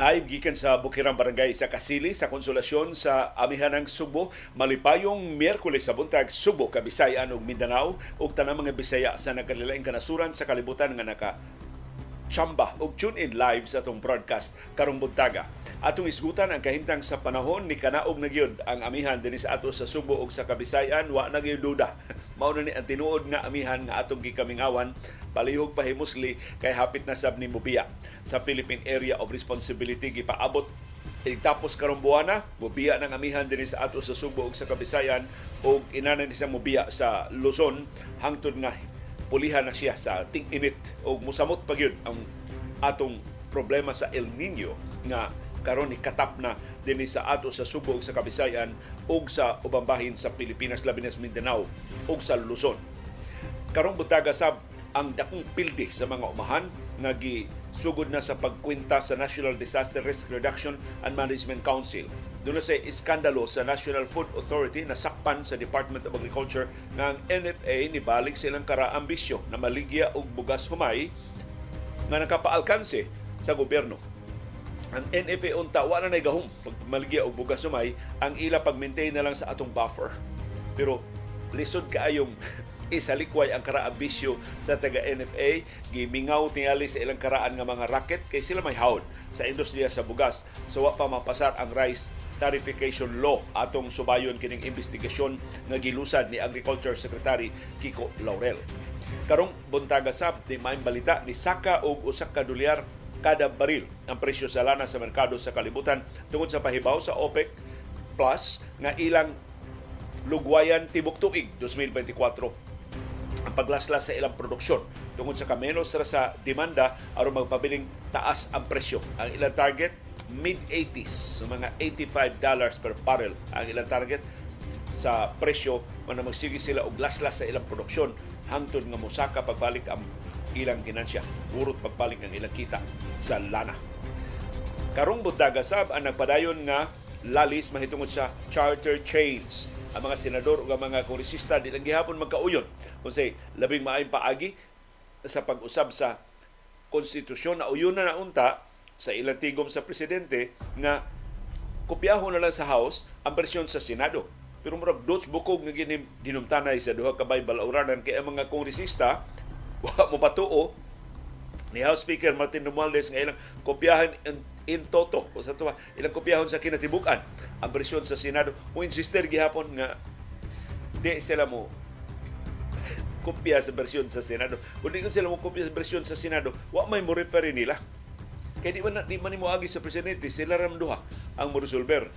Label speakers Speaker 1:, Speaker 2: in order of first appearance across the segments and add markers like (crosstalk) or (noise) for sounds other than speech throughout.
Speaker 1: Live gikan sa Bukirang Barangay sa Kasili sa konsolasyon sa Amihan ng Subo. Malipayong Miyerkules sa buntag Subo Kabisayan ug Mindanao. Ug tanang mga Bisaya sa nagkalilaing kanasuran sa kalibutan nga naka chamba ug tune in live sa atong broadcast karong buntaga. Atong isgutan ang kahimtang sa panahon ni kanaog na gyud. Ang amihan dinhi sa ato sa Subo ug sa Kabisayan wa na gyud duda. (laughs) Mao na ni ang tinuod nga amihan nga atong gikamingawan. Palihog pahimusli kay hapit na sab ni Mubiya sa Philippine Area of Responsibility gipaabot. Tapos karong buwana, mubiya ng amihan din sa ato sa Subo ug sa Kabisayan. Ug inana ni sa mubiya sa Luzon. Hangtod nga pulihan na siya sa ting-init o musamot pa gyud ang atong problema sa El Nino nga karon ni katap na dinhi sa ato sa Subo sa Kabisayan ug sa ubang bahin sa Pilipinas labi Mindanao ug sa Luzon. Karong butaga sab ang dakong pildi sa mga umahan nga sugod na sa pagkwinta sa National Disaster Risk Reduction and Management Council. Doon sa iskandalo sa National Food Authority na sakpan sa Department of Agriculture ng NFA ni balik silang karaambisyo na maligya og bugas humay nga nakapaalkanse sa gobyerno. Ang NFA unta wala na gahom pag maligya og bugas humay ang ila pag-maintain na lang sa atong buffer. Pero lisod kaayong (laughs) isalikway ang karaambisyo sa taga NFA gimingaw tingali sa ilang karaan nga mga racket kay sila may hawd sa industriya sa bugas so wa pa mapasar ang rice tarification law. Atong subayon kining investigasyon nga gilusad ni Agriculture Secretary Kiko Laurel. Karong buntaga sab di balita ni saka og usak ka dolyar kada baril ang presyo sa lana sa merkado sa kalibutan tungod sa pahibaw sa OPEC Plus nga ilang lugwayan tibok tuig 2024 ang paglaslas sa ilang produksyon tungod sa kamenos sa demanda aron magpabiling taas ang presyo. Ang ilang target mid-80s, so mga 85 dollars per barrel ang ilang target sa presyo man magsige sila og laslas sa ilang produksyon. Hangtod nga mosaka pagbalik ang ilang ginansya, urot pagbalik ang ilang kita sa lana. Karong buntaga sab ang nagpadayon nga lalis mahitungod sa charter chains ang mga senador o ang mga kongresista di lang gihapon magkauyon. Kung say labing maayong paagi sa pag-usab sa konstitusyon na uyon na naunta sa ilang tigom sa presidente nga kopyaho na lang sa House ang bersyon sa Senado. Pero murag dots bukog nga ginim sa duha ka bay balauranan kay ang mga kongresista (laughs) wa mo patuo ni House Speaker Martin Romualdez nga ilang kopyahan in toto. O sa tuwa ilang kopyahon sa kinatibukan ang bersyon sa Senado. Mo insister gihapon nga di sila mo (laughs) kopya sa bersyon sa Senado. Kung di sila mo kopya sa bersyon sa Senado wa may mo refer nila kaya di man, di man mo agi sa presidente sila ram duha ang mo resolver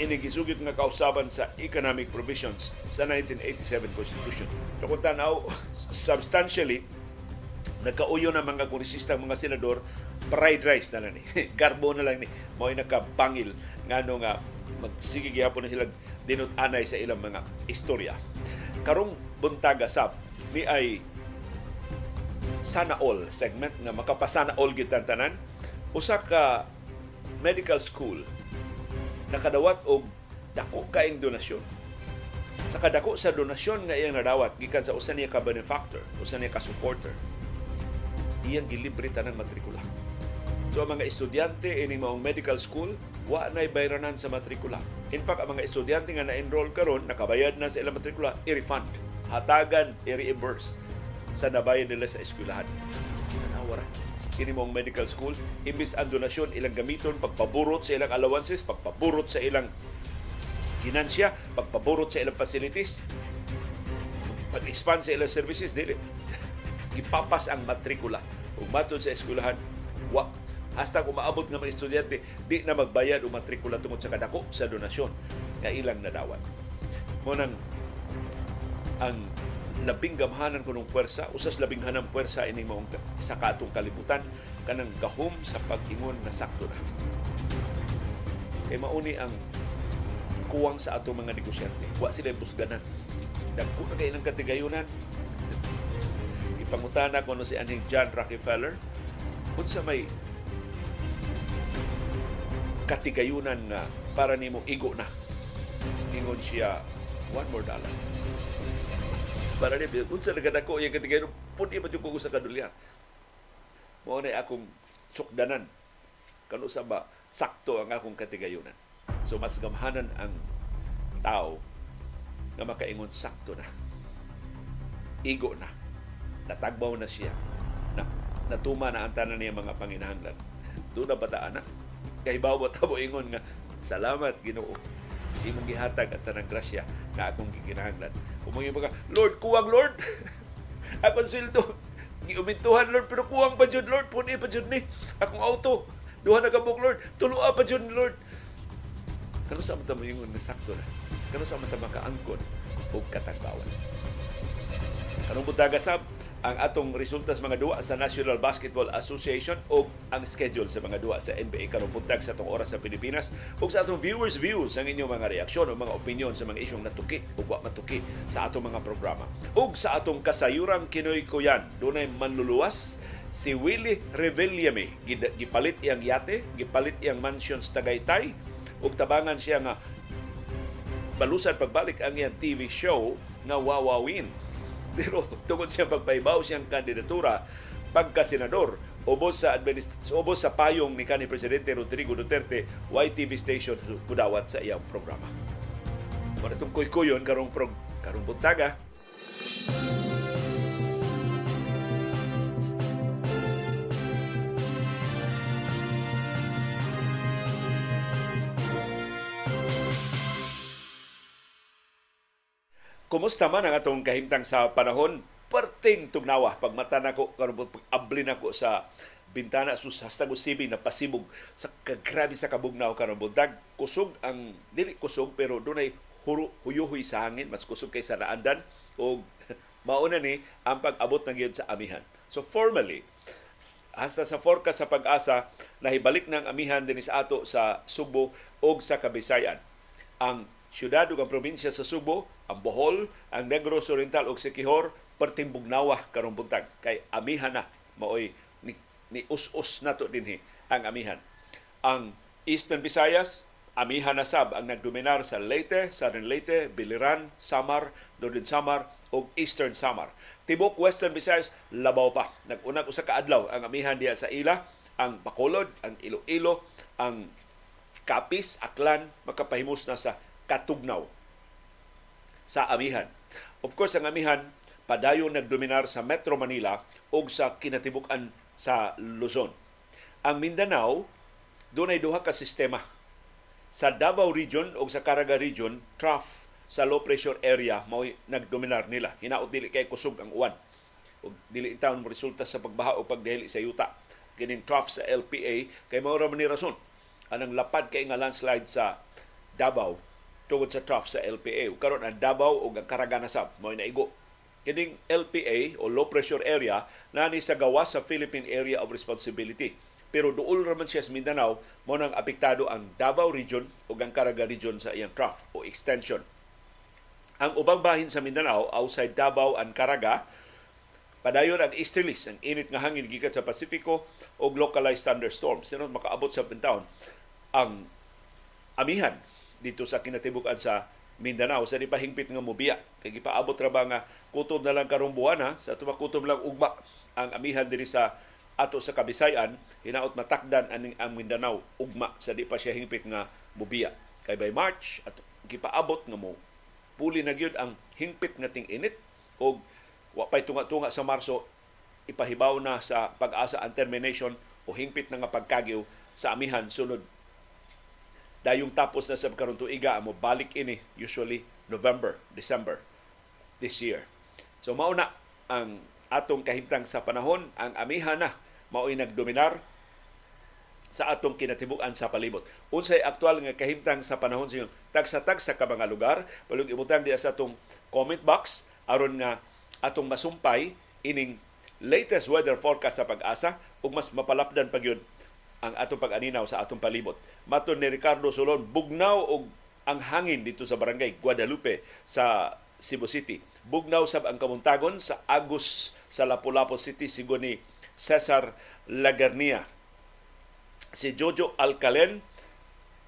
Speaker 1: inigisugit nga kausaban sa economic provisions sa 1987 Constitution. Kung tanaw, substantially, nagkauyo na mga kongresista mga senador fried rice na lang ni. (laughs) Garbo na lang ni. Mo'y nakapangil nga no nga magsige gyapon na sila dinot anay sa ilang mga istorya. Karong buntaga sab ni ay sana all segment nga makapasana all gyud tanan. Usa ka medical school nakadawat og dako kaing donasyon. Sa kadako sa donasyon nga iyang nadawat gikan sa usa niya ka benefactor usa niya ka supporter iyang gilibre tanang matrikula. So ang mga estudyante ini maong medical school, wa na bayranan sa matrikula. In fact, ang mga estudyante nga na-enroll karon, nakabayad na sa ilang matrikula, i-refund, hatagan, i-reimburse sa nabayad nila sa eskwelahan. Nanawara. Kini mong medical school, imbis ang donasyon ilang gamiton, pagpaburot sa ilang allowances, pagpaburot sa ilang ginansya, pagpaburot sa ilang facilities, pag-expand sa ilang services, dili. (laughs) Ipapas ang matrikula. Kung matod sa eskwelahan, wa hasta kung maabot nga mga estudyante di na magbayad o matrikula tungod sa kadako sa donasyon nga ilang nadawat. Mo nang ang labing gamhanan kunong puwersa, usas labing hanang puwersa ining maong sa katong kalibutan kanang gahom sa pag-ingon na sakto na. Kay mauni ang kuwang sa atong mga negosyante. Wa sila busganan. Dagko na kayo ng katigayunan. Ipangutana ko no si aning John Rockefeller kung sa may katigayunan nga para nimo igo na. Ingon siya, one more dollar. Para ni unsa na kadako yung katigayunan, puti pa ko sa kadulyan. Mo na akong sukdanan kano sa ba sakto ang akong katigayunan. So mas gamhanan ang tao na makaingon sakto na. Igo na. Natagbaw na siya. Na, natuma na ang tanan niya mga panginahanglan. (laughs) Doon na bataan na. Kahibaw ba tabo ingon nga, salamat Ginoo. Imong gihatag at tanang grasya na akong gikinahanglan. Pa ka, Lord, kuwang Lord. (laughs) akong sildo. Giumintuhan Lord, pero kuwang pa jud Lord. Puni pa jud ni. Akong auto. Duha na kabuk Lord. Tulua pa jud Lord. Kano sa mo yung sakto na? Kano sa mata makaangkon o katagbawan? Kanong butaga sab, ang atong resulta sa mga duwa sa National Basketball Association o ang schedule sa mga duwa sa NBA karong sa atong oras sa Pilipinas ug sa atong viewers views ang inyong mga reaksyon o mga opinion sa mga isyong natuki o wa matuki sa atong mga programa. Ug sa atong kasayurang kinoy kuyan, dunay manluluwas si Willie Revillame gipalit iyang yate, gipalit iyang mansion sa Tagaytay ug tabangan siya nga balusan pagbalik ang iyang TV show nga Wawawin (laughs) pero tungod siya pagpaibaw siyang kandidatura pagka senador ubos sa administ- ubos sa payong ni kanhi presidente Rodrigo Duterte YTV station pudawat sa iyang programa. Mara tong kuy-kuyon karong prog karong buntaga. Kumusta man ang atong kahimtang sa panahon? Perting tugnawa pagmata nako karon pag-abli nako sa bintana sus hastag usibi na pasibog sa kagrabe sa kabugnaw karon buntag kusog ang dili kusog pero dunay huro huyuhoy sa hangin mas kusog kaysa naandan o (laughs) mauna ni ang pag-abot na gyud sa amihan. So formally hasta sa forecast sa pag-asa nahibalik ng amihan din sa ato sa Subo o sa Kabisayan. Ang syudad ug ang probinsya sa Subo, ang Bohol, ang Negros Oriental ug Siquijor perting bugnawa karong buntag kay amihan na maoy ni, ni us-us nato dinhi ang amihan. Ang Eastern Visayas amihan na sab ang nagdominar sa Leyte, Southern Leyte, Biliran, Samar, Northern Samar ug Eastern Samar. Tibok Western Visayas labaw pa. Nag-unag usa ka adlaw ang amihan diya sa ila, ang Bacolod, ang Iloilo, ang Kapis, Aklan makapahimos na sa katugnaw sa amihan. Of course, ang amihan padayon nagdominar sa Metro Manila o sa kinatibukan sa Luzon. Ang Mindanao, doon ay duha ka sistema. Sa Davao Region o sa Caraga Region, trough sa low pressure area mao nagdominar nila. Hinaot dili kay kusog ang uwan. O dili taon resulta sa pagbaha o pagdahili sa yuta. Kining trough sa LPA kay mao ra man ni rason. Anang lapad kay nga landslide sa Davao tungod sa trough sa LPA. Karon ang Davao o ang Caraga sab mao naigo kining LPA o low pressure area nani sa gawas sa Philippine Area of Responsibility. Pero duol raman siya sa Mindanao, mo nang apektado ang Davao Region o ang Caraga Region sa iyang trough o extension. Ang ubang bahin sa Mindanao, outside Davao and Caraga, padayon ang easterlies, ang init nga hangin gikan sa Pasifiko o localized thunderstorms. Sino makaabot sa bintawon ang amihan dito sa kinatibukan sa Mindanao. Sa di pa hingpit nga mobiya. Kay gipaabot ra ba nga kutob na lang karong buwan ha? Sa tuwa kutob lang ugma ang amihan diri sa ato sa Kabisayan hinaot matakdan aning ang Mindanao ugma. Sa di pa siya hingpit nga mobiya. Kay by March at gipaabot nga mo puli na gyud ang hingpit nga ting init og wa pay tunga-tunga sa Marso ipahibaw na sa pag-asa ang termination o hingpit na nga pagkagyo sa amihan sunod dayong tapos na sa karon tuiga mo balik ini usually November, December this year. So mao na ang atong kahimtang sa panahon ang amiha na mao'y nagdominar sa atong kinatibukan sa palibot. Unsay aktual nga kahimtang sa panahon sa tagsa-tag sa mga lugar, palug ibutang diya sa atong comment box aron nga atong masumpay ining latest weather forecast sa pag-asa ug mas mapalapdan pa gyud ang atong pag-aninaw sa atong palibot. Maton ni Ricardo Solon, bugnaw og ang hangin dito sa barangay Guadalupe sa Cebu City. Bugnaw sab ang kamuntagon sa Agus sa Lapu-Lapu City sigo ni Cesar Lagarnia. Si Jojo Alcalen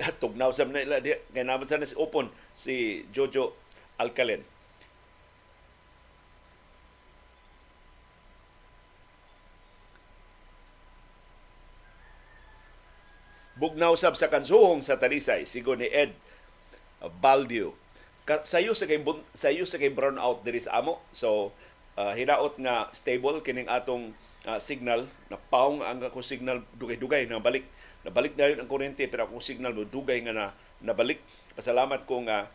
Speaker 1: (laughs) tugnaw sab na ila kay naman sa si Opon si Jojo Alcalen. Bugnaw sab sa kansuhong sa Talisay sigo ni Ed Baldio sayo sa kay sayo sa kay brown out diri sa amo. So uh, hinaot nga stable kining atong uh, signal. Na paong ang ako signal dugay-dugay na balik nabalik na yun ang kuryente pero akong signal mo dugay nga na nabalik. Pasalamat ko nga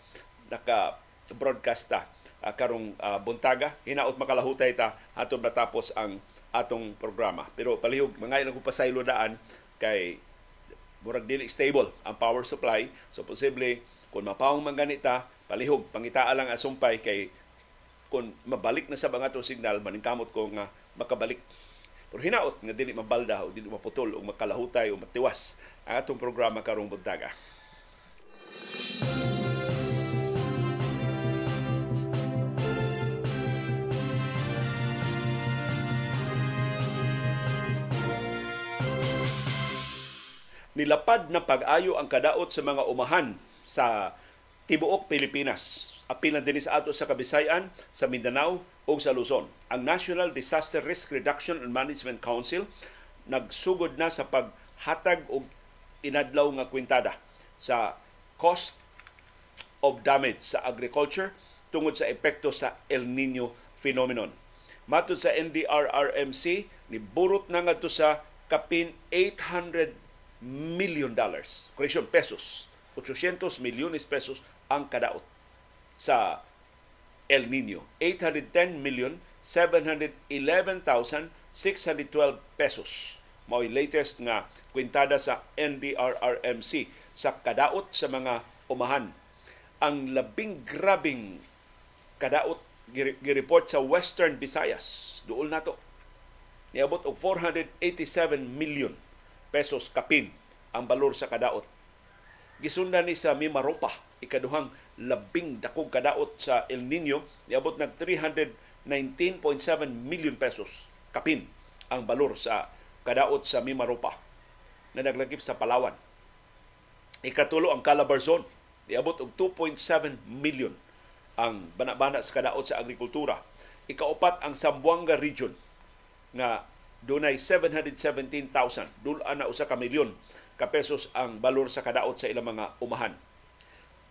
Speaker 1: naka broadcast ta uh, karong uh, buntaga. Hinaot makalahutay ta atong natapos ang atong programa. Pero palihog mga ilang pasaylo daan kay murag dili stable ang power supply so posible kung mapawong man ganita palihog pangitaa lang asumpay kay kung mabalik na sa mga signal maningkamot ko nga makabalik pero hinaot nga dili mabalda o dili maputol o makalahutay o matiwas ang atong programa karong buntaga. Nilapad na pag-ayo ang kadaot sa mga umahan sa tibuok Pilipinas. Apil na din sa ato sa Kabisayan, sa Mindanao o sa Luzon. Ang National Disaster Risk Reduction and Management Council nagsugod na sa paghatag og inadlaw nga kwintada sa cost of damage sa agriculture tungod sa epekto sa El Nino phenomenon. Matod sa NDRRMC, niburot na nga sa kapin 800 million dollars. Correction, pesos. 800 milyones pesos ang kadaot sa El Nino. 810 million 711,612 pesos. Mao'y latest nga kwintada sa NDRRMC sa kadaot sa mga umahan. Ang labing grabing kadaot gireport sa Western Visayas. Duol na to. Niabot og 487 million pesos kapin ang balor sa kadaot. Gisundan ni sa Mimaropa, ikaduhang labing dakong kadaot sa El Nino, niabot ng 319.7 million pesos kapin ang balor sa kadaot sa Mimaropa na naglagip sa Palawan. Ikatulo ang Calabarzon, niabot og 2.7 million ang banabana sa kadaot sa agrikultura. Ikaupat ang Zamboanga region nga dunay 717,000 dulan na usa ka milyon ka pesos ang balor sa kadaot sa ilang mga umahan.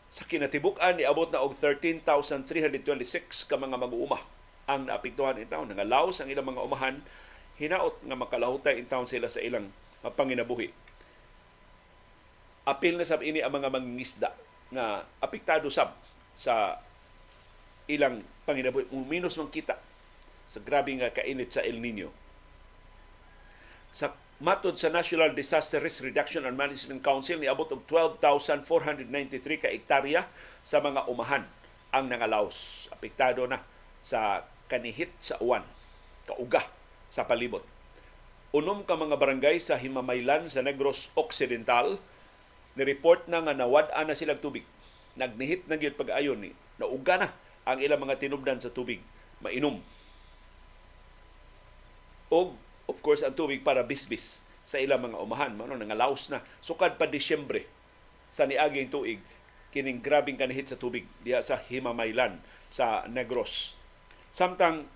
Speaker 1: Sa kinatibuk-an niabot na og 13,326 ka mga mag-uuma ang naapektuhan in town. Nangalaos ang ilang mga umahan hinaot nga makalahutay in town sila sa ilang panginabuhi. Apil na sab ini ang mga mangingisda nga apektado sab sa ilang panginabuhi. Minus man kita sa grabe nga kainit sa El Nino sa matod sa National Disaster Risk Reduction and Management Council niabot og 12,493 ka hektarya sa mga umahan ang nangalaos. Apektado na sa kanihit sa uwan, kauga sa palibot. Unom ka mga barangay sa Himamaylan sa Negros Occidental ni-report na nga nawad-an na silang tubig. Nagnihit na gyud pag-ayon ni nauga na ang ilang mga tinubdan sa tubig mainom. Og of course, ang tubig para bisbis sa ilang mga umahan. Mano, nangalaos na. Sukad pa Disyembre sa niaging tuig, kining grabing kanihit sa tubig diya sa Himamaylan sa Negros. Samtang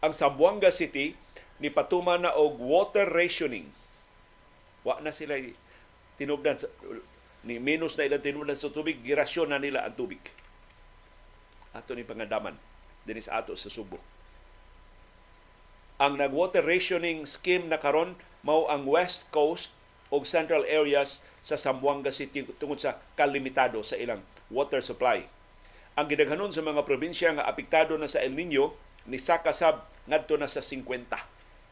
Speaker 1: ang Zamboanga City ni patuma na og water rationing. Wa na sila tinubdan sa, ni minus na ilang tinubdan sa tubig, girasyon na nila ang tubig. Ato ni pangadaman dinis ato sa Subo. Ang nag-water rationing scheme na karon mao ang West Coast o central areas sa Zamboanga City tungod sa kalimitado sa ilang water supply. Ang gidaghanon sa mga probinsya nga apektado na sa El Nino ni sakasab ngadto na sa 50.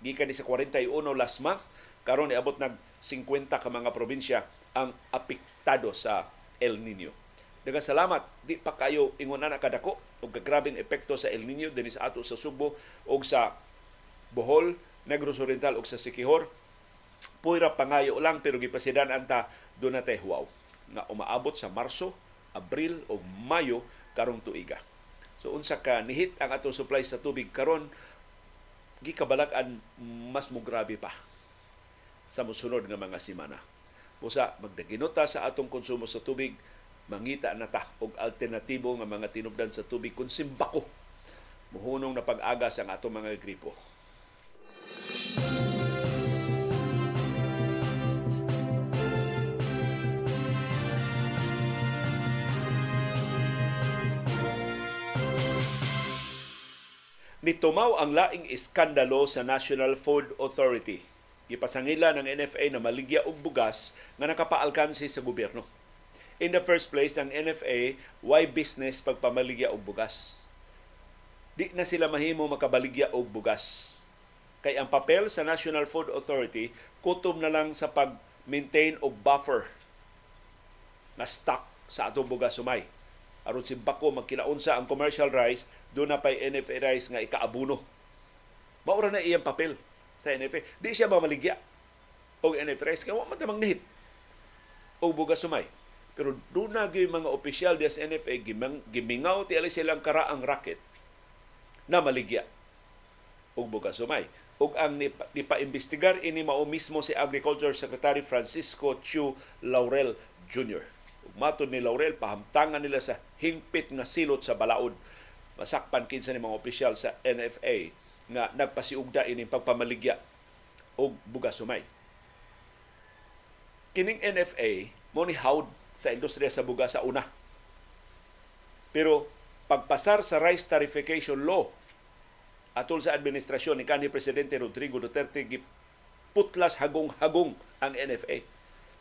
Speaker 1: Gikan ni sa 41 last month, karon niabot nag 50 ka mga probinsya ang apektado sa El Nino. Daghang salamat. Di pa kayo ingon na kadako og kagrabing epekto sa El Nino dinhi sa ato sa Subo o sa Bohol, Negros Oriental ug sa Sikihor. Puyra pangayo lang pero gipasidan anta do na huaw nga umaabot sa Marso, Abril o Mayo karong tuiga. So unsa ka nihit ang atong supply sa tubig karon gikabalak-an mas mo grabe pa sa musunod nga mga semana. Busa magdaginota sa atong konsumo sa tubig, mangita na ta og alternatibo nga mga tinubdan sa tubig kung simbako muhunong na pag-aga sa atong mga gripo. Nitumaw ang laing iskandalo sa National Food Authority. Ipasangila ng NFA na maligya og bugas nga nakapaalkansi sa gobyerno. In the first place, ang NFA, why business pagpamaligya og bugas? Di na sila mahimo makabaligya og bugas Kay ang papel sa National Food Authority, kutom na lang sa pag-maintain og buffer na stock sa atong bugas sumay. Aron si Bako magkinaunsa ang commercial rice, doon na pa'y NFA rice nga ikaabuno. Maura na iyang papel sa NFA. Di siya mamaligya og NFA rice, kaya wala man nihit og bugas sumay. Pero doon na mga opisyal di sa NFA, gimang, gimingaw ti alis silang karaang racket na maligya og bugas sumay. Ug ang nipa-imbestigar ini mao mismo si Agriculture Secretary Francisco Chu Laurel Jr. Matod ni Laurel pahamtangan nila sa hingpit nga silot sa balaod. Masakpan kinsa ni mga opisyal sa NFA nga nagpasiugda ini pagpamaligya og bugas sumay. Kining NFA mo ni hawd sa industriya sa bugas sa una. Pero pagpasar sa rice tarification law atol sa administrasyon ni kanhi presidente Rodrigo Duterte putlas hagong-hagong ang NFA.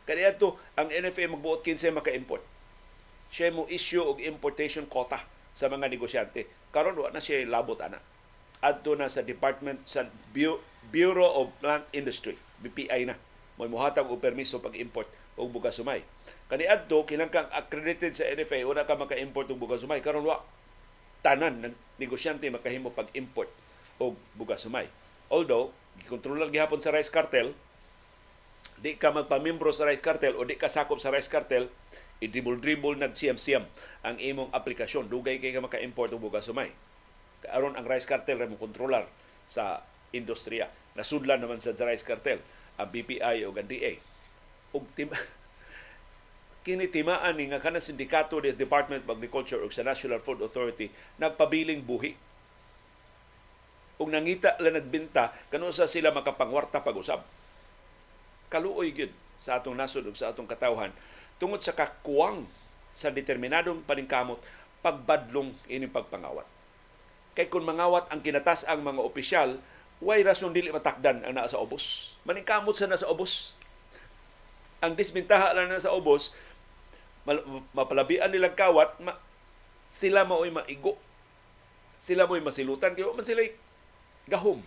Speaker 1: Kaya to ang NFA magbuot kinsa maka-import. Siya mo issue og importation quota sa mga negosyante. Karon wa na siya labot ana. Adto na sa Department sa Bureau of Plant Industry, BPI na. May muhatag og permiso pag-import og bugas sumay. Kaniadto kinangkang accredited sa NFA una ka maka-import og bugas sumay karon wa tanan ng negosyante makahimo pag-import og bugas sumay. Although gikontrolar gihapon sa rice cartel, di ka magpamimbro sa rice cartel o di ka sakop sa rice cartel, i-dribble-dribble nag siyam-siyam ang imong aplikasyon. Dugay kay ka maka-import og bugas sumay. Aron ang rice cartel ra kontrolar sa industriya. Nasudlan naman sa rice cartel ang BPI o ang DA og tim (laughs) kini timaan ni nga kana sindikato des Department of Agriculture ug sa National Food Authority nagpabiling buhi ug nangita la nagbenta kanu sa sila makapangwarta pag-usab kaluoy gyud sa atong nasod ug sa atong katawhan tungod sa kakuwang sa determinadong paningkamot pagbadlong ining pagpangawat kay kung mangawat ang kinatas ang mga opisyal way rason dili matakdan ang naa sa ubos maningkamot sa nasa ubos ang disbentaha lang na sa ubos, mapalabian nilang kawat, ma, sila mao'y maigo. Sila mo'y masilutan. Kaya man sila gahom.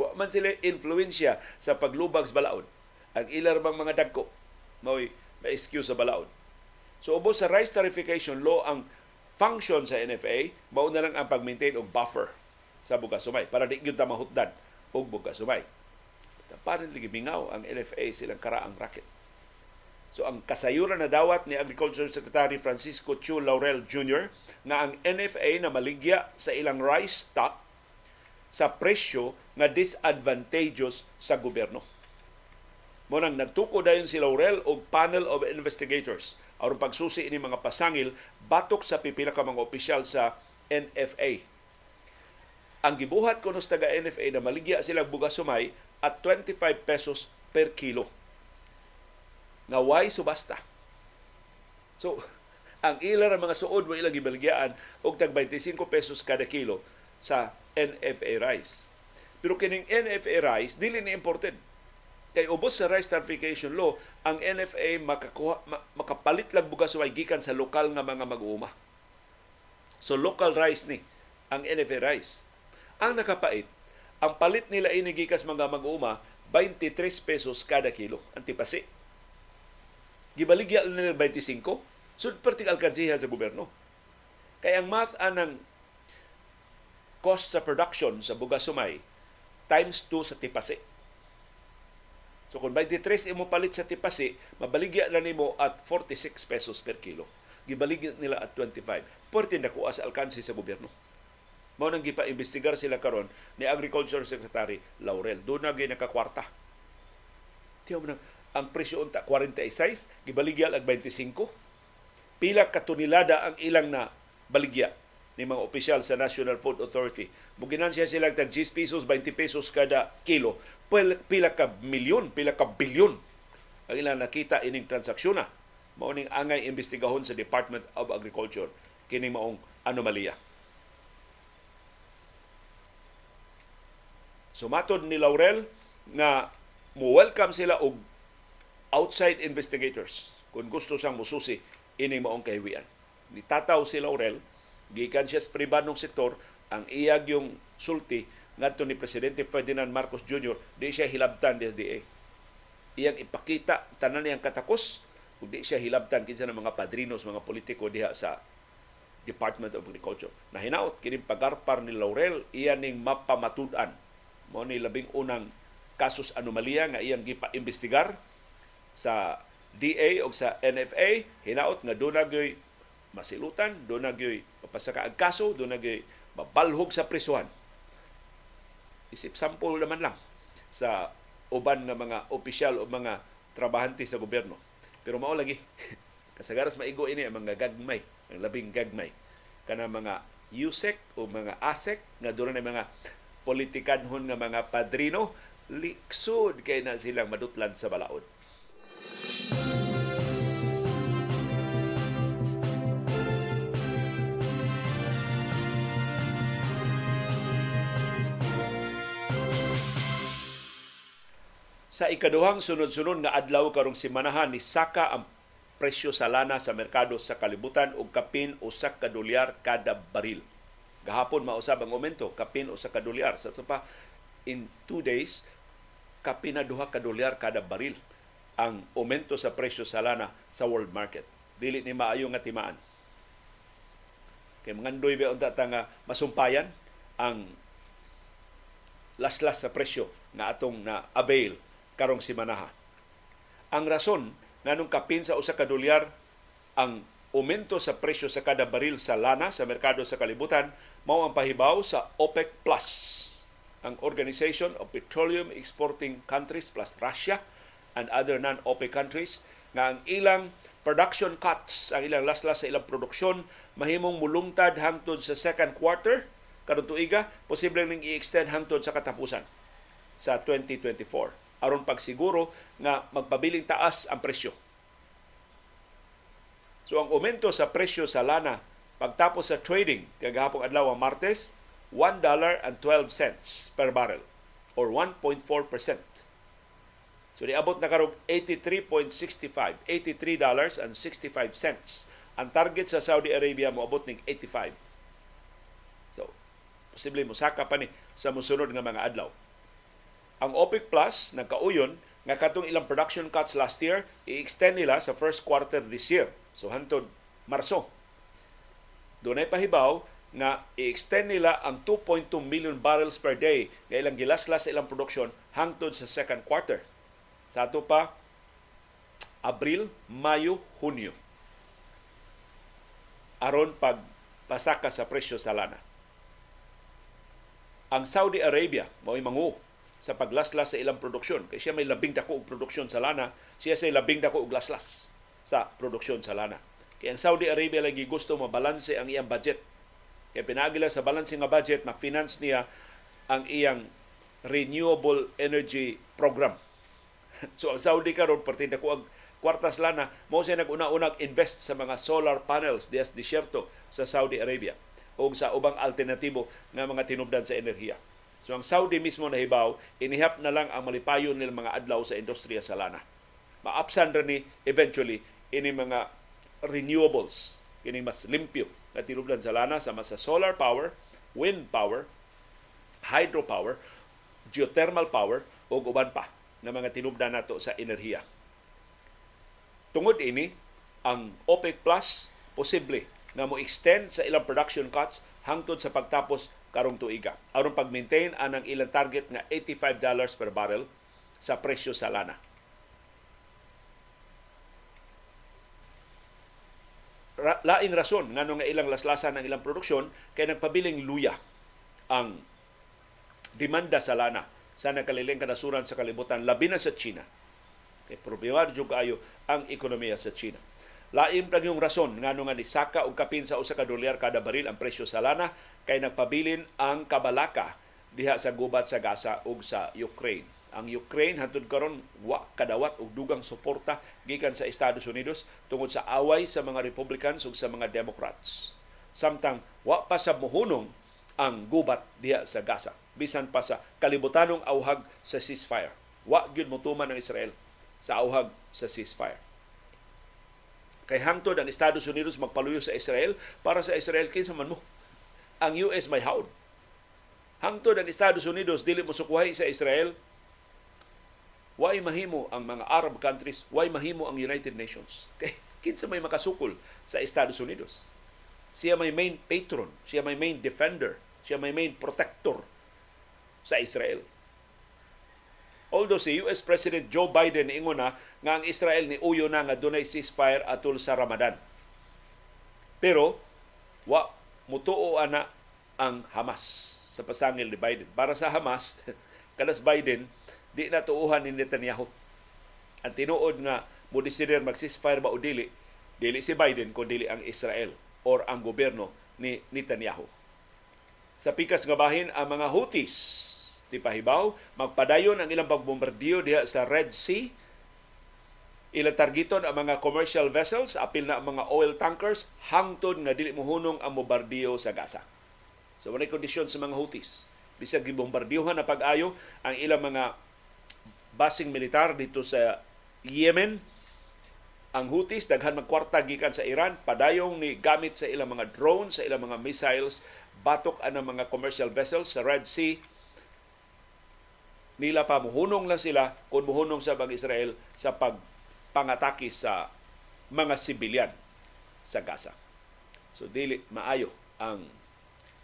Speaker 1: wa man sila influensya sa paglubag sa balaod. Ang ilar bang mga dagko, mao'y ma-excuse sa balaod. So ubos sa rice tarification law ang function sa NFA, mao na lang ang pag-maintain og buffer sa bugas sumay para di gyud ta mahutdan og bugas sumay apparently gimingaw ang NFA silang karaang racket. So ang kasayuran na dawat ni Agriculture Secretary Francisco Chu Laurel Jr. na ang NFA na maligya sa ilang rice stock sa presyo nga disadvantageous sa gobyerno. Mo nang nagtuko dayon si Laurel og panel of investigators aron pagsusi ini mga pasangil batok sa pipila ka mga opisyal sa NFA. Ang gibuhat kuno sa taga NFA na maligya silang bugas sumay at 25 pesos per kilo. Nga why subasta. So, (laughs) ang ilan ng mga suod mo ilang gibaligyan og tag 25 pesos kada kilo sa NFA rice. Pero kining NFA rice dili ni imported. Kay ubos sa rice certification law, ang NFA makakuha, makapalit lang bugas way gikan sa lokal nga mga mag-uuma. So local rice ni ang NFA rice. Ang nakapait ang palit nila inigikas mga mag-uma, 23 pesos kada kilo. Ang tipasi. Gibaligya nila 25. So, perting alkansiya sa gobyerno. Kaya ang math anang cost sa production sa bugas sumay times 2 sa tipasi. So kung 23 imo palit sa tipasi, mabaligya na nimo at 46 pesos per kilo. Gibaligya nila at 25. Pwerte na kuha sa alkansi sa gobyerno mao nang gipa-imbestigar sila karon ni Agriculture Secretary Laurel. Doon na nakakwarta. Tiyo man ang presyo unta 46, gibaligya ag 25. Pila ka tonelada ang ilang na baligya ni mga opisyal sa National Food Authority. Muginan siya sila tag 10 pesos, 20 pesos kada kilo. Pila ka milyon, pila ka bilyon ang ilang nakita ining transaksyon na. Mauning angay imbestigahon sa Department of Agriculture kini maong anomalya. Sumatod ni Laurel nga mo welcome sila og outside investigators kung gusto sang mususi ini maong kahiwian. Nitataw si Laurel gikan siya sa pribadong sektor ang iyag yung sulti ngadto ni presidente Ferdinand Marcos Jr. di siya hilabtan des DA. Iyang ipakita tanan niyang katakos ug di siya hilabtan kinsa ng mga padrinos, mga politiko diha sa Department of Agriculture. Nahinaot kini pagarpar ni Laurel iya ning mapamatud-an mo ni labing unang kasus anomalya nga iyang gipa-imbestigar sa DA o sa NFA hinaot nga nagyoy masilutan, doon nagyoy mapasaka ang kaso, doon nagyoy mabalhog sa prisuhan. Isip sample naman lang sa uban nga mga opisyal o mga trabahante sa gobyerno. Pero mao lagi (laughs) kasagaras maigo ini ang mga gagmay, ang labing gagmay kana mga USEC o mga ASEC nga doon na mga politikanhon nga mga padrino liksod kay na silang madutlan sa balaod. Sa ikaduhang sunod-sunod nga adlaw karong simanahan ni saka ang presyo sa lana sa merkado sa kalibutan og kapin usa ka dolyar kada baril. Gahapon mausab ang aumento kapin usa ka dolyar sa pa in two days kapin na duha ka dolyar kada baril ang aumento sa presyo sa lana sa world market. Dili ni maayo nga timaan. Kay mga ndoy ba unta nga masumpayan ang laslas sa presyo nga atong na avail karong simanaha. Ang rason nganong kapin sa usa ka dolyar ang aumento sa presyo sa kada baril sa lana sa merkado sa kalibutan mao ang pahibaw sa OPEC Plus ang Organization of Petroleum Exporting Countries plus Russia and other non-OPEC countries nga ang ilang production cuts, ang ilang laslas sa ilang produksyon, mahimong mulungtad hangtod sa second quarter, karon tuiga, posible ning i-extend hangtod sa katapusan sa 2024 aron pagsiguro nga magpabiling taas ang presyo. So ang aumento sa presyo sa lana pagtapos sa trading kagahapon adlaw Martes, $1.12 per barrel or 1.4%. So niabot na karong 83.65, $83 and 65 cents. Ang target sa Saudi Arabia moabot ning 85. So posible mo saka pa ni sa musunod nga mga adlaw. Ang OPEC Plus nagkauyon nga katong ilang production cuts last year i-extend nila sa first quarter this year. So hantod Marso. Doon ay pahibaw nga i-extend nila ang 2.2 million barrels per day nga ilang gilaslas sa ilang produksyon hangtod sa second quarter sa ato pa Abril, Mayo, Hunyo. Aron pag pasaka sa presyo sa lana. Ang Saudi Arabia mao mangu sa paglaslas sa ilang produksyon. Kaya siya may labing dako og produksyon sa lana, siya say labing dako og laslas sa produksyon sa lana. Kaya ang Saudi Arabia lagi gusto mabalanse ang iyang budget. Kaya pinagila sa balance nga budget, ma-finance niya ang iyang renewable energy program (laughs) so ang Saudi karon perti ko ang kwartas lana mo siya nag-una-unag invest sa mga solar panels dias disyerto sa Saudi Arabia o sa ubang alternatibo nga mga tinubdan sa enerhiya. So ang Saudi mismo nahibaw, inihap na lang ang malipayon nila mga adlaw sa industriya sa lana. Maapsan ra ni eventually ini mga renewables, ini mas limpyo na tinubdan sa lana sama sa solar power, wind power, hydropower, geothermal power o uban pa na mga tinubdan nato sa enerhiya. Tungod ini, ang OPEC Plus posible na mo extend sa ilang production cuts hangtod sa pagtapos karong tuiga aron pag-maintain anang ilang target nga $85 per barrel sa presyo sa lana. Ra- laing rason ngano nga ilang laslasan ang ilang produksyon kay nagpabiling luya ang demanda sa lana sa nakaliling kanasuran sa kalibutan, labi na sa China. Kay problema jud kayo ang ekonomiya sa China. Laim lang yung rason nga nga ni saka og kapin sa usa dolyar kada baril ang presyo sa lana kay nagpabilin ang kabalaka diha sa gubat sa Gaza ug sa Ukraine. Ang Ukraine hantud karon wa kadawat og dugang suporta gikan sa Estados Unidos tungod sa away sa mga Republicans ug sa mga Democrats. Samtang wa pa sa mohunong ang gubat diha sa Gaza bisan pa sa kalibutanong auhag sa ceasefire. Wa gyud motuman ang Israel sa auhag sa ceasefire. Kay hangtod ang Estados Unidos magpaluyo sa Israel para sa Israel kinsa man mo. Ang US may haud. Hangtod ang Estados Unidos dili mo sukuhay sa Israel Why mahimo ang mga Arab countries, why mahimo ang United Nations? (laughs) Kay kinsa may makasukol sa Estados Unidos. Siya may main patron, siya may main defender, siya may main protector sa Israel. Although si US President Joe Biden ingon na nga ang Israel ni uyo na nga dunay ceasefire atul sa Ramadan. Pero wa mutuo ana ang Hamas sa pasangil ni Biden. Para sa Hamas, (laughs) kanas Biden, di na tuuhan ni Netanyahu. Ang tinuod nga mo decider mag-ceasefire ba o dili, dili si Biden kung dili ang Israel or ang gobyerno ni Netanyahu. Sa pikas nga bahin ang mga Houthis di pahibaw magpadayon ang ilang pagbombardiyo diha sa Red Sea ilang targeton ang mga commercial vessels apil na ang mga oil tankers hangtod nga dili mohunong ang bombardiyo sa Gaza. So wala kondisyon sa mga Houthis bisag gibombardiyohan na pag-ayo ang ilang mga basing militar dito sa Yemen. Ang Houthis daghan magkwarta gikan sa Iran padayong ni gamit sa ilang mga drones, sa ilang mga missiles, batok ang mga commercial vessels sa Red Sea. Nila pa muhunong lang sila kung muhunong sa bang Israel sa pagpangatake sa mga sibilyan sa Gaza. So dili maayo ang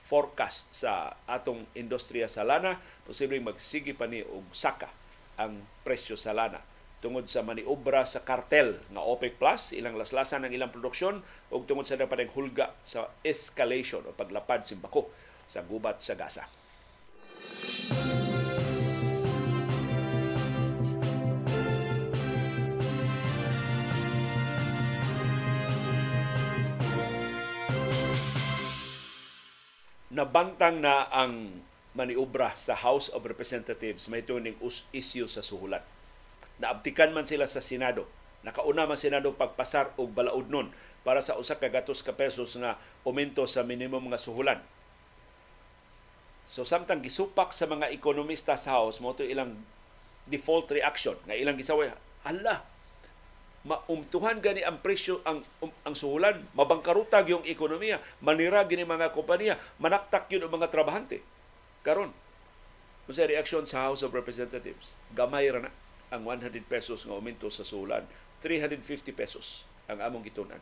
Speaker 1: forecast sa atong industriya sa lana, posibleng magsigi pa ni og saka ang presyo sa lana tungod sa maniobra sa kartel nga OPEC Plus, ilang laslasan ng ilang produksyon ug tungod sa napadang hulga sa escalation o paglapad simbako sa gubat sa Gaza. Nabantang na ang maniobra sa House of Representatives may tuning issue sa suhulat. Naabtikan man sila sa Senado. Nakauna man Senado pagpasar og balaod nun para sa usa ka gatos ka pesos nga aumento sa minimum nga suhulan. So samtang gisupak sa mga ekonomista sa House mo ilang default reaction nga ilang gisaway, ala, maumtuhan gani ang presyo ang um, ang suhulan, mabangkarutag yung ekonomiya, manira gini mga kompanya, manaktak yun ang mga trabahante Karon, kung sa reaksyon sa House of Representatives, gamay ra na ang 100 pesos nga aumento sa sulan. 350 pesos ang among gitunan.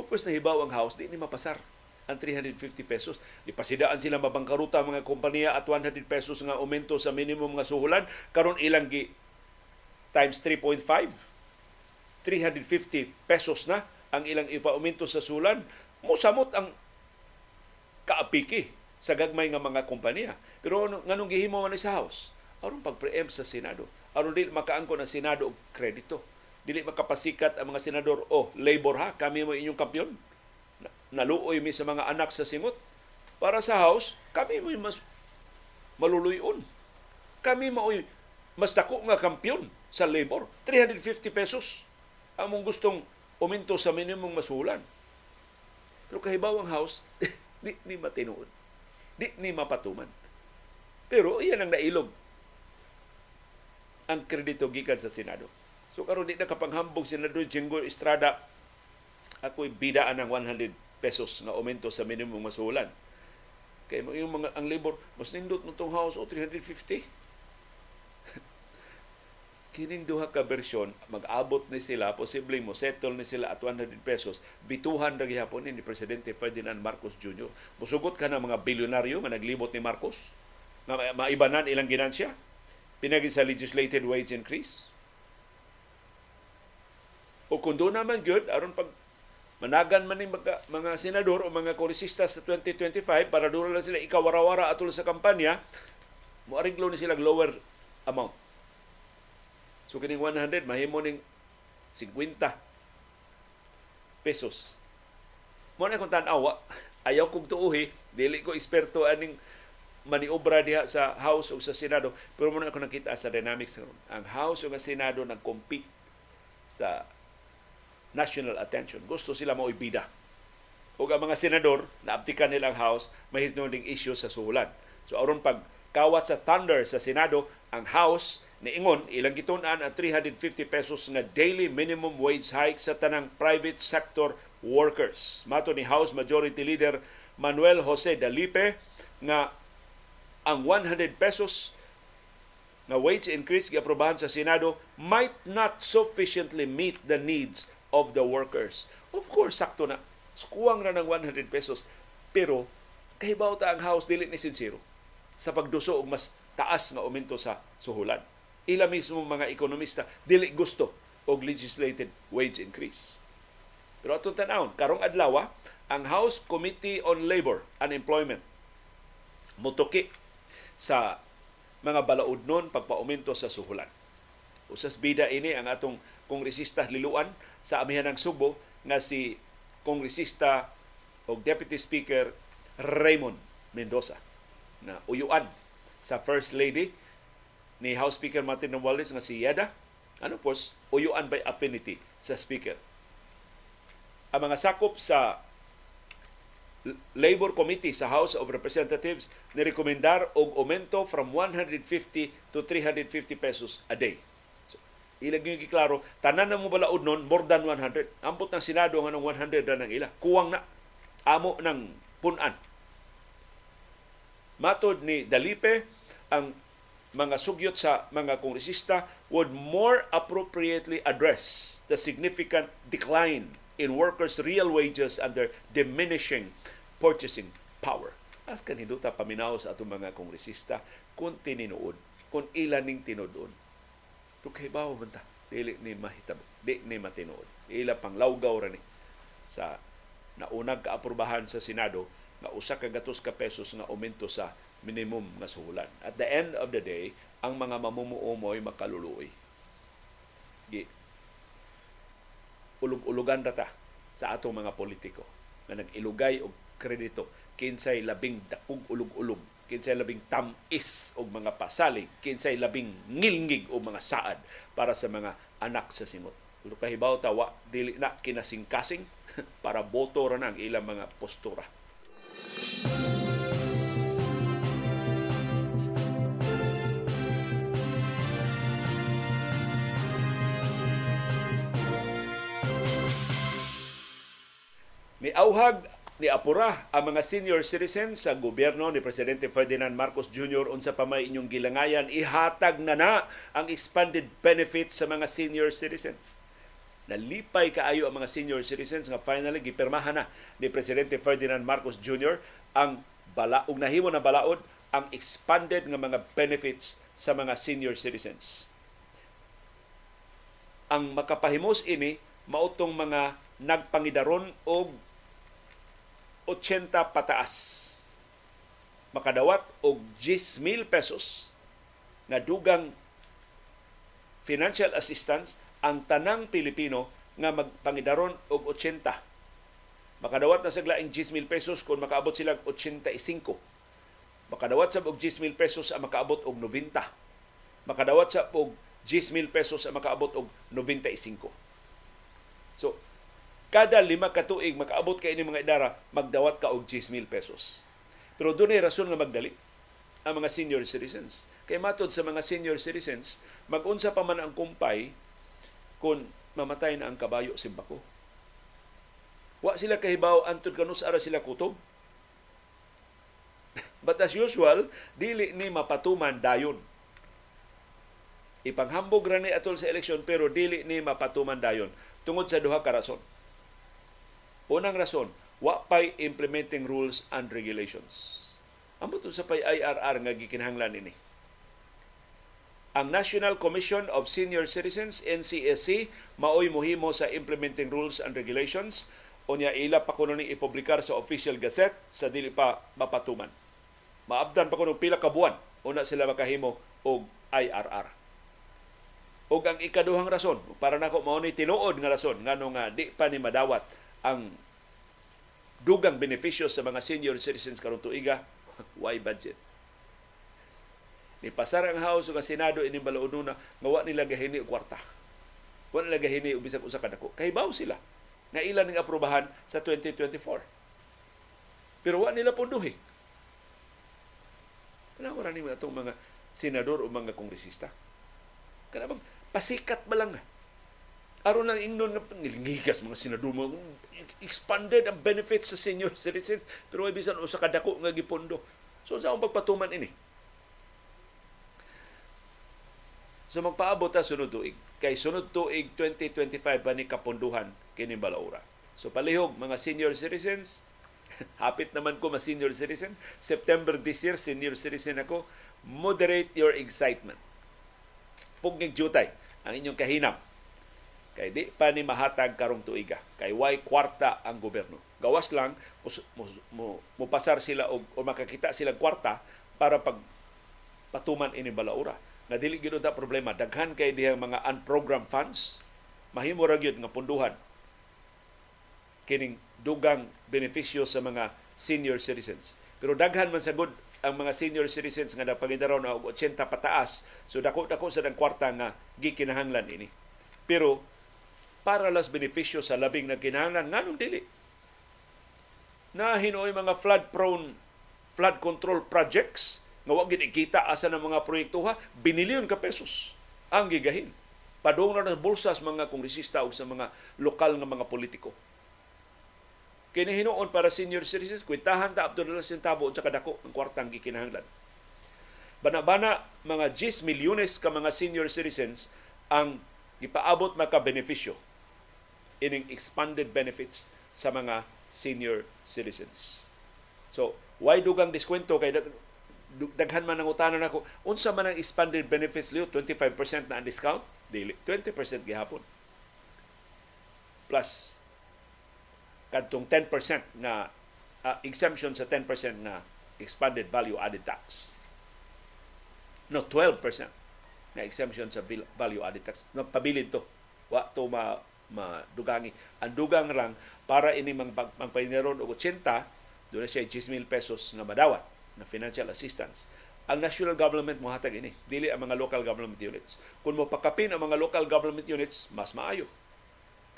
Speaker 1: Of course, nahibaw ang House, di ni mapasar ang 350 pesos. Ipasidaan sila mabangkaruta mga kompanya at 100 pesos nga aumento sa minimum nga suhulan. Karon ilang gi times 3.5 350 pesos na ang ilang ipa-aumento sa sulan. Musamot ang kaapiki sa gagmay nga mga kompanya. Pero ano, nganong gihimo man sa House? aron pag-preempt sa Senado. aron dili makaangko ng Senado og kredito. Dili makapasikat ang mga senador, oh, labor ha, kami mo inyong kampiyon. Naluoy mi sa mga anak sa singot. Para sa House, kami mo mas maluluyon. Kami mo mas dako nga kampiyon sa labor. 350 pesos among gustong uminto sa minimum masulan. Pero kahibaw ang House, (laughs) Di ni matinuod. Di ni mapatuman. Pero iyan ang nailog ang kredito gikan sa Senado. So karon di na kapanghambog Senador Jinggo Estrada ako'y bidaan ng 100 pesos nga aumento sa minimum masulan. Kay yung mga ang labor mas nindot nitong house o 350 kining duha ka bersyon mag-abot ni sila posibleng mo settle ni sila at 100 pesos bituhan ra gihapon ni presidente Ferdinand Marcos Jr. Musugot ka na mga bilyonaryo nga naglibot ni Marcos nga maibanan ilang ginansya pinagi sa legislated wage increase. O kung doon naman good, aron pag managan man ng mga, mga senador o mga kongresista sa 2025 para doon lang sila ikawarawara atol sa kampanya, mo ni sila lower amount So kining 100 mahimo ning 50 pesos. Mo na kung tan-awa, ayaw kong tuuhi, dili ko eksperto aning maniobra diha sa House o sa Senado, pero mo na ako nakita sa dynamics ang House o nga Senado nag-compete sa national attention. Gusto sila mo ibida o ang mga senador na abtikan nilang House mahitno ding issue sa suhulan. So aron pag kawat sa thunder sa Senado, ang House niingon ilang gitun-an ang 350 pesos nga daily minimum wage hike sa tanang private sector workers. Mato ni House Majority Leader Manuel Jose Dalipe nga ang 100 pesos na wage increase giaprobahan sa Senado might not sufficiently meet the needs of the workers. Of course, sakto na. Kuwang na ng 100 pesos. Pero, kahibaw ta ang house, dili ni sincero sa pagduso og mas taas nga aumento sa suhulan. Ila mismo mga ekonomista, dili gusto og legislated wage increase. Pero atong tanawon, karong adlaw ang House Committee on Labor and Employment mutuki sa mga balaod nun pagpaumento sa suhulan. Usas bida ini ang atong kongresista liluan sa amihan ng Subo nga si kongresista o Deputy Speaker Raymond Mendoza na uyuan sa First Lady ni House Speaker Martin Romualdez nga si Yeda. Ano po, uyuan by affinity sa Speaker. Ang mga sakop sa Labor Committee sa House of Representatives nirekomendar og aumento from 150 to 350 pesos a day. So, ilag yung giklaro, tanan na mo balaod nun, more than 100. Ampot ng Senado nga ng 100 na ng ila. Kuwang na. Amo ng punan. Matod ni Dalipe, ang mga sugyot sa mga kongresista would more appropriately address the significant decline in workers' real wages and their diminishing purchasing power. As kaniduta paminaw sa atong mga kongresista kung tininuod, kung ilan ning tinudon. Tukaybaw man ta, dili ni mahitabo, di ni matinuod. Ila pang lawgaw ra ni sa naunag kaaprubahan sa Senado nga usa ka gatos ka pesos nga aumento sa minimum nga suhulan. At the end of the day, ang mga mamumuo mo'y makaluluoy. Gi ulug-ulugan ta sa atong mga politiko na nag-ilugay og kredito kinsay labing dakog ulog-ulog kinsay labing tamis og mga pasalig kinsay labing ngilngig og mga saad para sa mga anak sa simot Pero kahibaw tawa dili na kinasingkasing (laughs) para boto ra ang ilang mga postura. Ni auhag ni apura ang mga senior citizens sa gobyerno ni Presidente Ferdinand Marcos Jr. unsa pa may inyong gilangayan ihatag na na ang expanded benefits sa mga senior citizens. Nalipay kaayo ang mga senior citizens nga finally gipirmahan na ni Presidente Ferdinand Marcos Jr. ang bala ug nahimo na balaod ang expanded nga mga benefits sa mga senior citizens. Ang makapahimos ini mautong mga nagpangidaron og 80 pataas. Makadawat og 10,000 pesos nga dugang financial assistance ang tanang Pilipino nga magpangidaron og 80. Makadawat na sagla ang 10,000 pesos kung makaabot sila 85. Makadawat sa og 10,000 pesos ang makaabot og 90. Makadawat sa og 10,000 pesos ang makaabot og 95. So, kada lima ka tuig makaabot kay ini mga idara magdawat ka og 10,000 pesos. Pero doon ay rason nga magdali ang mga senior citizens. Kay matod sa mga senior citizens, magunsa pa man ang kumpay kung mamatay na ang kabayo simbako. Wa sila kahibaw antud kanus ara sila kutob. (laughs) But as usual, dili ni mapatuman dayon. Ipanghambog ra ni atol sa eleksyon pero dili ni mapatuman dayon tungod sa duha ka rason. Unang rason, wa pay implementing rules and regulations. Amo sa pay IRR nga gikinahanglan ini. Ang National Commission of Senior Citizens NCSC maoy mohimo sa implementing rules and regulations unya ila pa kuno ni ipublikar sa official gazette sa dili pa mapatuman. Maabdan pa kuno pila ka buwan una sila makahimo og IRR. Og ang ikaduhang rason para nako mao ni tinuod nga rason ngano nga di pa ni madawat ang dugang benepisyo sa mga senior citizens karon tuiga why budget? Ni pasar ang house ug senado ini balauduna nga wa nila gahini og kwarta. Wa nila gahini og bisag usa ka kahibaw sila. Nga ilan ning aprobahan sa 2024 Pero wa nila punduhi. Kailangan ra nimo atong mga senador o mga kongresista. Kana bang pasikat ba lang aron lang ingnon nga nilingigas mga senador mo expanded ang benefits sa senior citizens pero ay bisan usa ka dako nga gipondo. So sa akong pagpatuman ini. So magpaabot ta sunod tuig. Kay sunod tuig 2025 pa ni kaponduhan kini balaura. So palihog mga senior citizens, (laughs) hapit naman ko ma senior citizen. September this year, senior citizen ako. Moderate your excitement. Pugnig jutay ang inyong kahinam. Kay di pa ni mahatag karong tuiga. Kay way kwarta ang gobyerno. Gawas lang, mo, mo, mo pasar sila o, o makakita sila kwarta para pag patuman ini balaura. Na dili gyud ta problema daghan kay dihang mga unprogrammed funds mahimo ra gyud nga punduhan kining dugang benepisyo sa mga senior citizens. Pero daghan man sa good ang mga senior citizens nga napangidaraw na 80 pataas. So dako-dako sa dang kwarta nga gikinahanglan ini. Pero para las benepisyo sa labing na kinahanglan nganong dili. Na hinoy mga flood prone flood control projects nga wa gid ikita asa ng mga proyekto ha? Binilyon ka pesos ang gigahin. Padung na sa bulsas mga kongresista o sa mga lokal nga mga politiko. Kini hinuon para senior citizens kwentahan ta abto na sentavo sa kadako ang kwartang gikinahanglan. Bana-bana mga 10 milyones ka mga senior citizens ang gipaabot maka benepisyo ining expanded benefits sa mga senior citizens. So, why dugang diskwento kay daghan man ang utanan nako unsa man ang expanded benefits liyo 25% na ang discount dili 20% gihapon plus kadtong 10% na uh, exemption sa 10% na expanded value added tax. No, 12% na exemption sa value added tax. No, pabilid to. Wa to ma madugangi. Ang dugang rang para ini mang magpaineron og 80 doon siya 10,000 pesos na madawat na financial assistance. Ang national government mo hatag ini, dili ang mga local government units. Kung mo pakapin ang mga local government units, mas maayo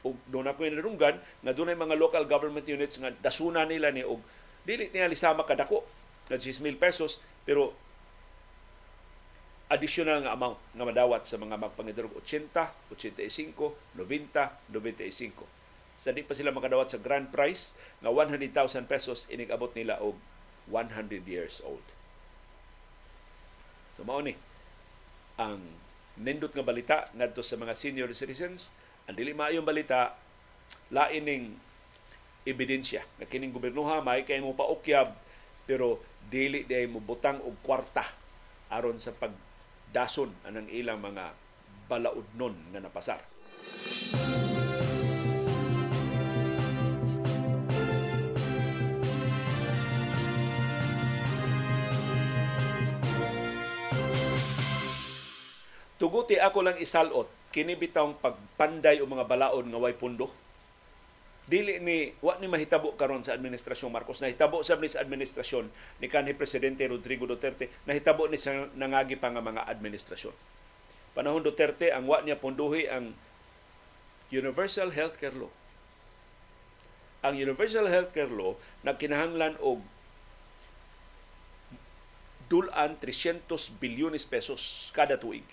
Speaker 1: ug doon ako inarunggan nga doon mga local government units nga dasuna nila ni og dili niya lisama kadako na 10,000 pesos pero additional nga amount nga madawat sa mga magpangidrog 80, 85, 90, 95. Sa di pa sila makadawat sa grand prize nga 100,000 pesos inigabot nila og 100 years old. So mao ni ang nindot nga balita ngadto sa mga senior citizens ang dili maayong balita, lain ning ebidensya na kining gobernoha may kay mo paukyab pero dili day mo butang og kwarta aron sa pagdason anang ilang mga balaudnon nga napasar. Tuguti ako lang isalot kini bitawng pagpanday o mga balaod nga way pundo dili ni wa ni mahitabo karon sa administrasyon Marcos. Nahitabo sa ni sa administrasyon ni kanhi presidente Rodrigo Duterte. Nahitabo ni sa nangagi pa nga mga administrasyon. Panahon Duterte ang wa niya punduhi ang Universal Healthcare Law. Ang Universal Healthcare Law nagkinahanglan og dulan 300 bilyones pesos kada tuig.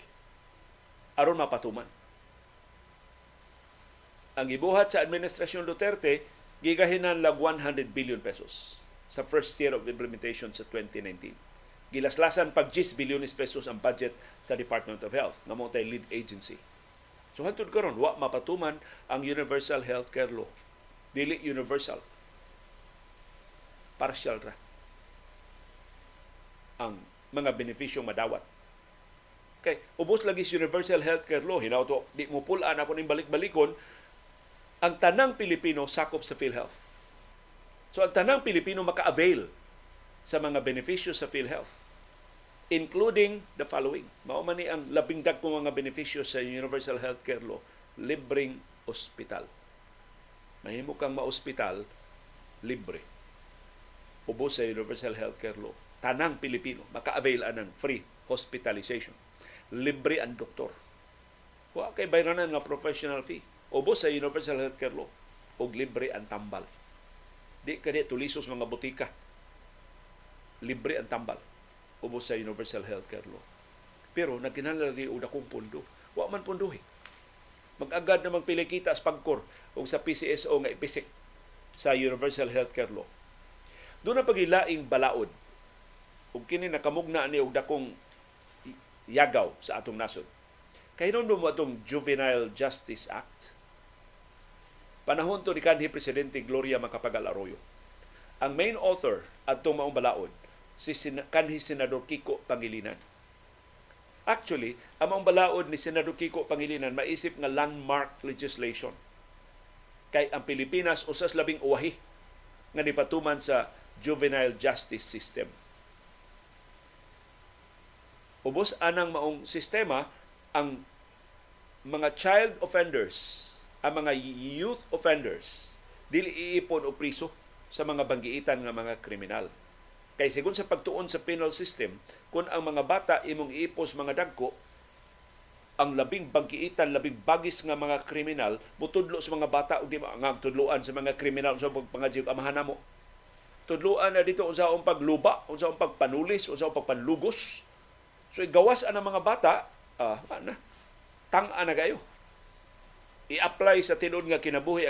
Speaker 1: Aron mapatuman. Ang gibuhat sa administrasyon Duterte gigahinan lag 100 billion pesos sa first year of implementation sa 2019. Gilaslasan pag 10 bilyones pesos ang budget sa Department of Health nga mo lead agency. So hantod karon wa mapatuman ang Universal Healthcare Law. Dili universal. Partial ra ang mga benefisyong madawat Kay ubos lagi sa Universal Healthcare Law, hinauto di mo pulaan ako ning balik-balikon ang tanang Pilipino sakop sa PhilHealth. So ang tanang Pilipino maka-avail sa mga benepisyo sa PhilHealth including the following. Mao man ni ang labing dagkong mga benepisyo sa Universal Healthcare Law, libreng ospital. Mahimo kang ma-ospital libre. Ubos sa Universal Healthcare Law. Tanang Pilipino maka-avail anang free hospitalization libre ang doktor. Wa kay bayranan nga professional fee. Ubos sa Universal Healthcare Law og libre ang tambal. Di kani tulisos mga botika. Libre ang tambal ubos sa Universal Healthcare Law. Pero nagkinahanglan di og dakong pondo. Wa man pondohi. Mag-agad na magpili kita sa pagkor o sa PCSO nga ipisik sa Universal Healthcare Law. Doon na pagilaing balaod ug kini nakamugna ni og dakong yagaw sa atong nasod. Kay mo atong Juvenile Justice Act. Panahon to ni kanhi Presidente Gloria Macapagal Arroyo. Ang main author atong maong balaod si Sin- kanhi Senador Kiko Pangilinan. Actually, ang balaod ni Senador Kiko Pangilinan maisip nga landmark legislation. Kay ang Pilipinas usas labing uwahi nga nipatuman sa juvenile justice system. Ubos anang maong sistema ang mga child offenders, ang mga youth offenders, dili iipon o priso sa mga banggiitan nga mga kriminal. Kay sigun sa pagtuon sa penal system, kung ang mga bata imong iipos mga dagko, ang labing bangkiitan, labing bagis nga mga kriminal, mutudlo sa mga bata ug di nga tudloan sa mga kriminal sa pagpangajig amahan namo. Tudloan na dito unsaong pagluba, unsaong pagpanulis, unsaong pagpanlugos. So igawas ang mga bata, ah, na, tang-a na kayo. I-apply sa tinud nga kinabuhi ang